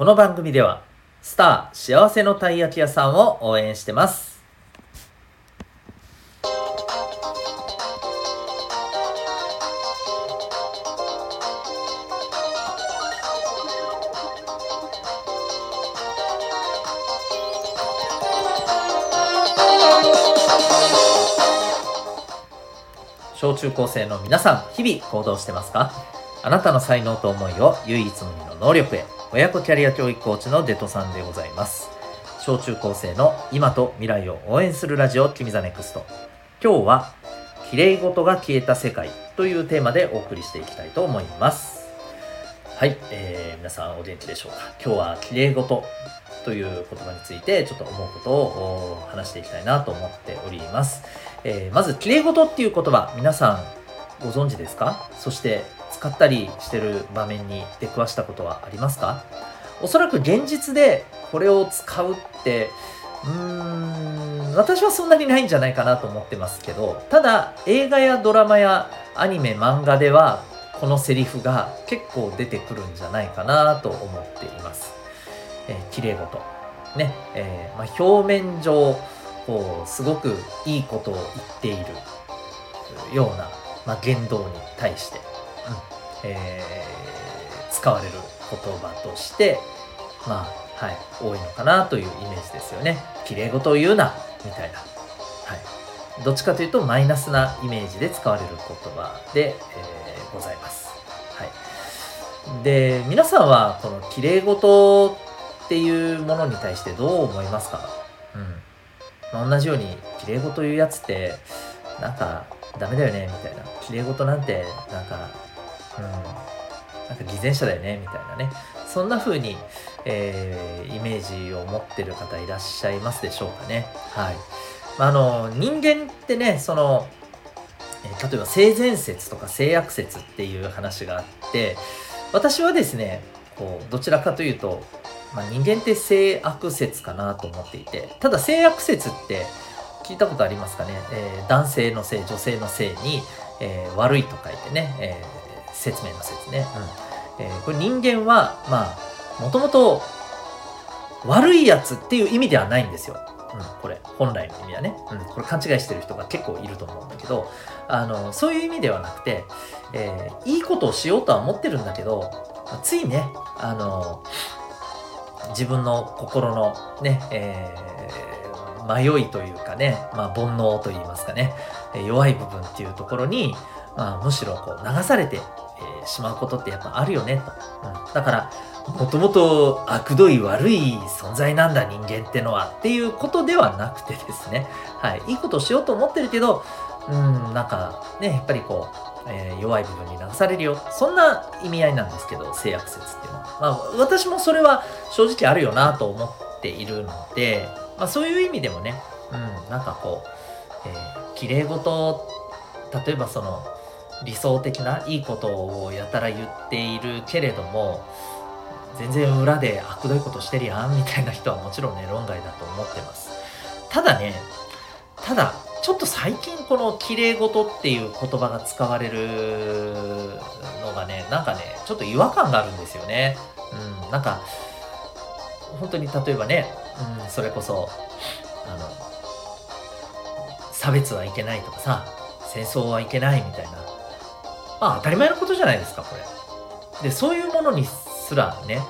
この番組ではスター幸せのたい焼き屋さんを応援してます。小中高生の皆さん日々行動してますか？あなたの才能と思いを唯一無二の能力へ親子キャリア教育コーチのデトさんでございます。小中高生の今と未来を応援するラジオ君 the NEXT。今日は綺麗事が消えた世界というテーマでお送りしていきたいと思います。はい、えー、皆さんお元気でしょうか？今日は綺麗事という言葉についてちょっと思うことを話していきたいなと思っております、えー、まず綺麗事っていう言葉皆さんご存知ですか？そして使ったりしてる場面に出くわしたことはありますか？おそらく現実でこれを使うってうーん私はそんなにないんじゃないかなと思ってますけどただ映画やドラマやアニメ漫画ではこのセリフが結構出てくるんじゃないかなと思っています。えー、綺麗事。ね、えー、まあ、表面上こうすごくいいことを言っているような、まあ、言動に対して、えー、使われる言葉としてまあはい多いのかなというイメージですよね。綺麗事を言うなみたいな。はい。どっちかというとマイナスなイメージで使われる言葉で、えー、ございます。はい。で、皆さんはこの綺麗事っていうものに対してどう思いますか？うん。まあ、同じように綺麗事言うやつってなんかダメだよねみたいな。綺麗事なんてなんかうん、なんか偽善者だよねみたいなね。そんな風に、えー、イメージを持ってる方いらっしゃいますでしょうかね。はい、あ、の人間ってねその、例えば性善説とか性悪説っていう話があって私はですねこうどちらかというと、まあ、人間って性悪説かなと思っていてただ性悪説って聞いたことありますかね、えー、男性の性女性の性に、えー、悪いと書いてね、えー説明の説ね。うんえー、これ人間は、まあ、もともと悪いやつっていう意味ではないんですよ。うん、これ、本来の意味はね。うん、これ勘違いしてる人が結構いると思うんだけど、あの、そういう意味ではなくて、えー、いいことをしようとは思ってるんだけど、ついね、あの、自分の心のね、えー、迷いというかね、まあ、煩悩といいますかね、弱い部分っていうところに、まあ、むしろこう流されてえ、しまうことってやっぱあるよねと。うん、だから、もともと悪どい悪い存在なんだ人間ってのはっていうことではなくてですね、はい、いいことをしようと思ってるけど、うん、なんかね、やっぱりこう、えー、弱い部分に流されるよ。そんな意味合いなんですけど、性悪説っていうのは。まあ、私もそれは正直あるよなと思っているので、まあ、そういう意味でもね、うん、なんかこう、えー、綺麗事、例えばその、理想的ないいことをやたら言っているけれども全然裏で悪どいことしてるやんみたいな人はもちろんね論外だと思ってます。ただねただちょっと最近この綺麗事っていう言葉が使われるのがねなんかねちょっと違和感があるんですよね。うんなんか本当に例えばね、うん、それこそあの差別はいけないとかさ戦争はいけないみたいなまあ当たり前のことじゃないですか、これ。で、そういうものにすらね、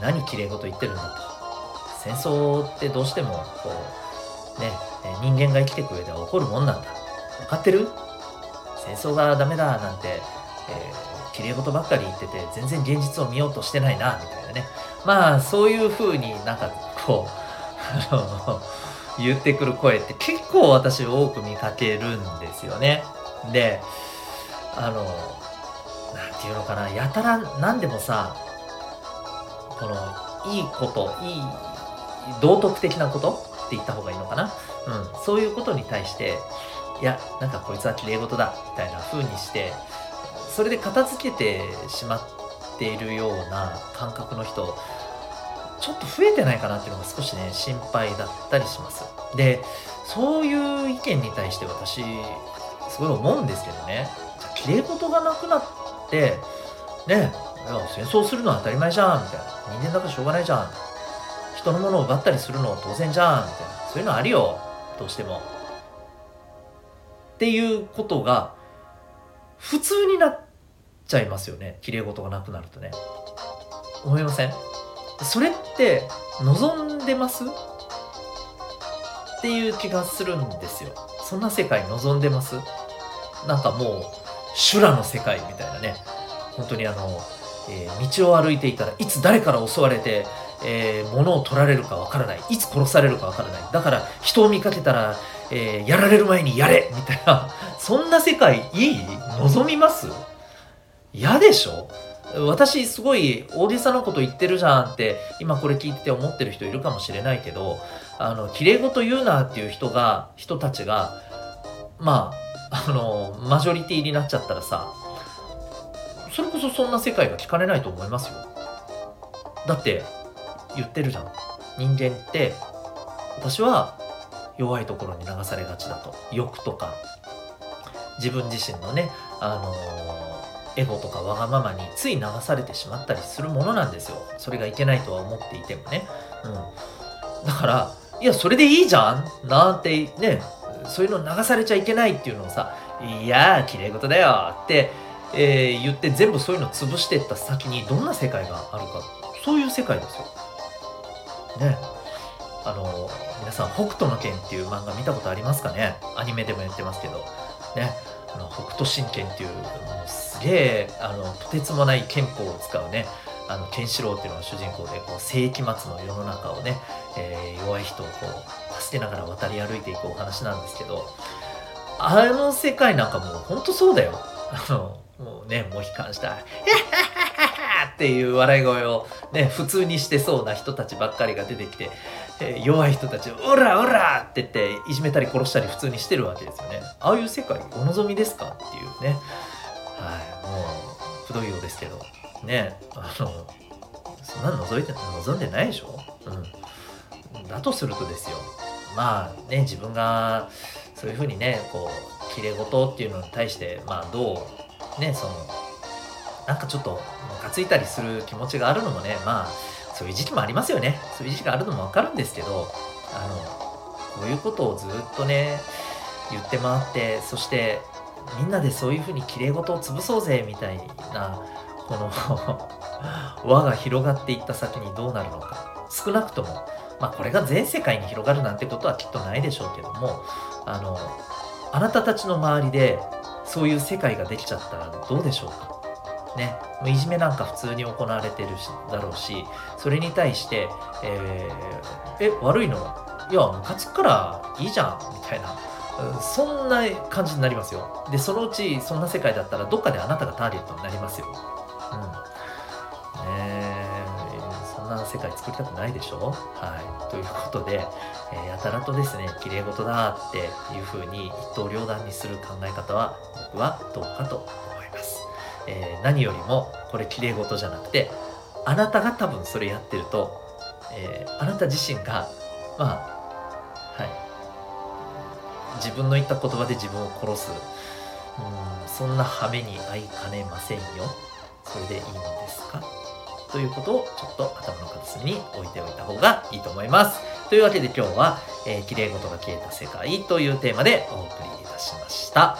何綺麗事言ってるんだと。戦争ってどうしても、こう、ね、人間が生きていく上では起こるもんなんだ。分かってる？戦争がダメだなんて、えー、綺麗事ばっかり言ってて、全然現実を見ようとしてないな、みたいなね。まあ、そういう風になんか、こう、あの、言ってくる声って結構私多く見かけるんですよね。で、あの、なんていうのかな、やたら何でもさ、この、いいこと、いい、道徳的なこと？って言った方がいいのかな？うん、そういうことに対して、いや、なんかこいつは綺麗事だ、みたいな風にして、それで片付けてしまっているような感覚の人、ちょっと増えてないかなっていうのが少しね、心配だったりします。で、そういう意見に対して私、すごい思うんですけどね。綺麗事がなくなってね戦争するのは当たり前じゃんみたいな。人間だからしょうがないじゃん。人のものを奪ったりするのは当然じゃんみたいな。そういうのあるよどうしても。っていうことが普通になっちゃいますよね綺麗事がなくなるとね。思いません？それって望んでます？っていう気がするんですよ。そんな世界望んでます？なんかもう修羅の世界みたいなね。本当にあの、えー、道を歩いていたらいつ誰から襲われて、えー、物を取られるかわからない。いつ殺されるかわからない。だから人を見かけたら、えー、やられる前にやれみたいな。そんな世界いい？望みます？嫌でしょ？私すごい大げさなこと言ってるじゃんって今これ聞いて思ってる人いるかもしれないけどあの綺麗事言うなっていう人が人たちがまああのマジョリティになっちゃったらさそれこそそんな世界が聞かれないと思いますよ。だって言ってるじゃん。人間って私は弱いところに流されがちだと。欲とか。自分自身のねあのエゴとかわがままについ流されてしまったりするものなんですよ。それがいけないとは思っていてもね、うん、だからいやそれでいいじゃん。なんてねそういうの流されちゃいけないっていうのをさいやー綺麗事だよってえー、言って全部そういうの潰してった先にどんな世界があるかそういう世界ですよ。ね。あの皆さん「北斗の拳」っていう漫画見たことありますかね？アニメでもやってますけどねあの北斗神拳っていうもうすげえとてつもない剣法を使うねあのケンシロウっていうのが主人公でこう世紀末の世の中をね、えー、弱い人をこう助けながら渡り歩いていくお話なんですけどあの世界なんかもうほんとそうだよあのもうね、モヒカンした、っていう笑い声をね、普通にしてそうな人たちばっかりが出てきて、えー、弱い人たちを、オラオラって言って、いじめたり殺したり普通にしてるわけですよね。ああいう世界お望みですか？っていうね。はい、もう、くどいようですけど、ね、あの、そんなの覗いて、望んでないでしょ？うん。だとするとですよ、まあね、自分が、そういうふうにね、こう、きれい事っていうのに対して、まあどうねそのなんかちょっとムカついたりする気持ちがあるのもねまあそういう時期もありますよね。そういう時期があるのもわかるんですけどあのこういうことをずっとね言って回ってそしてみんなでそういうふうにきれい事を潰そうぜみたいなこの 輪が広がっていった先にどうなるのか。少なくともまあこれが全世界に広がるなんてことはきっとないでしょうけどもあのあなたたちの周りでそういう世界ができちゃったらどうでしょうか。ね、いじめなんか普通に行われてるだろうしそれに対して、えー、え悪いの？いやムカつくからいいじゃんみたいな。そんな感じになりますよ。でそのうちそんな世界だったらどっかであなたがターゲットになりますよ、うん。ね、そんな世界作りたくないでしょ？はい。ということで、えー、やたらとですね綺麗事だっていうふうに一刀両断にする考え方は僕はどうかと思います。えー、何よりもこれ綺麗事じゃなくてあなたが多分それやってると、えー、あなた自身がまあはい。自分の言った言葉で自分を殺す。うんそんな羽目に合いかねませんよ。それでいいんですか？ということをちょっと頭の片隅に置いておいた方がいいと思います。というわけで今日は、えー、綺麗事が消えた世界というテーマでお送りいたしました。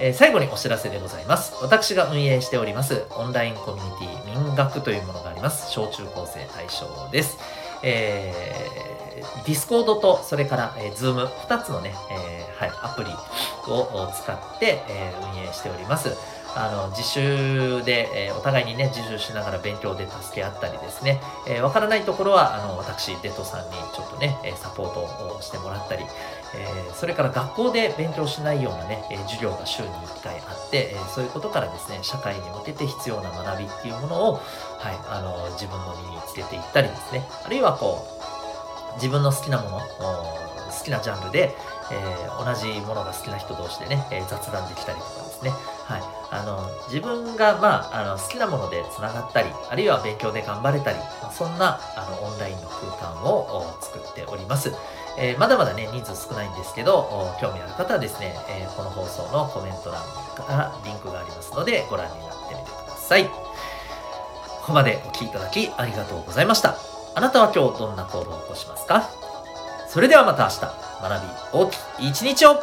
えー、最後にお知らせでございます。私が運営しておりますオンラインコミュニティ民学というものがあります。小中高生対象です。えー、ディスコードとそれから、えー、ズーム2つのね、えー、はい、アプリを使って、えー、運営しております。あの自習で、えー、お互いにね自習しながら勉強で助け合ったりですね、えー、分からないところはあの私デトさんにちょっとねサポートをしてもらったり、えー、それから学校で勉強しないようなね授業が週に1回あって、えそういうことからですね社会に向けて必要な学びっていうものを、はい、あの自分の身につけていったりですね。あるいはこう自分の好きなもの好きなジャンルで、えー、同じものが好きな人同士でね、えー、雑談できたりとかですね、はい、あの自分が、まあ、あの好きなものでつながったりあるいは勉強で頑張れたりそんなあのオンラインの空間を作っております。えー、まだまだね、人数少ないんですけど、興味ある方はですね、え、この放送のコメント欄からリンクがありますので、ご覧になってみてください。ここまでお聴きいただきありがとうございました。あなたは今日どんな行動を起こしますか？それではまた明日、学び大きい一日を。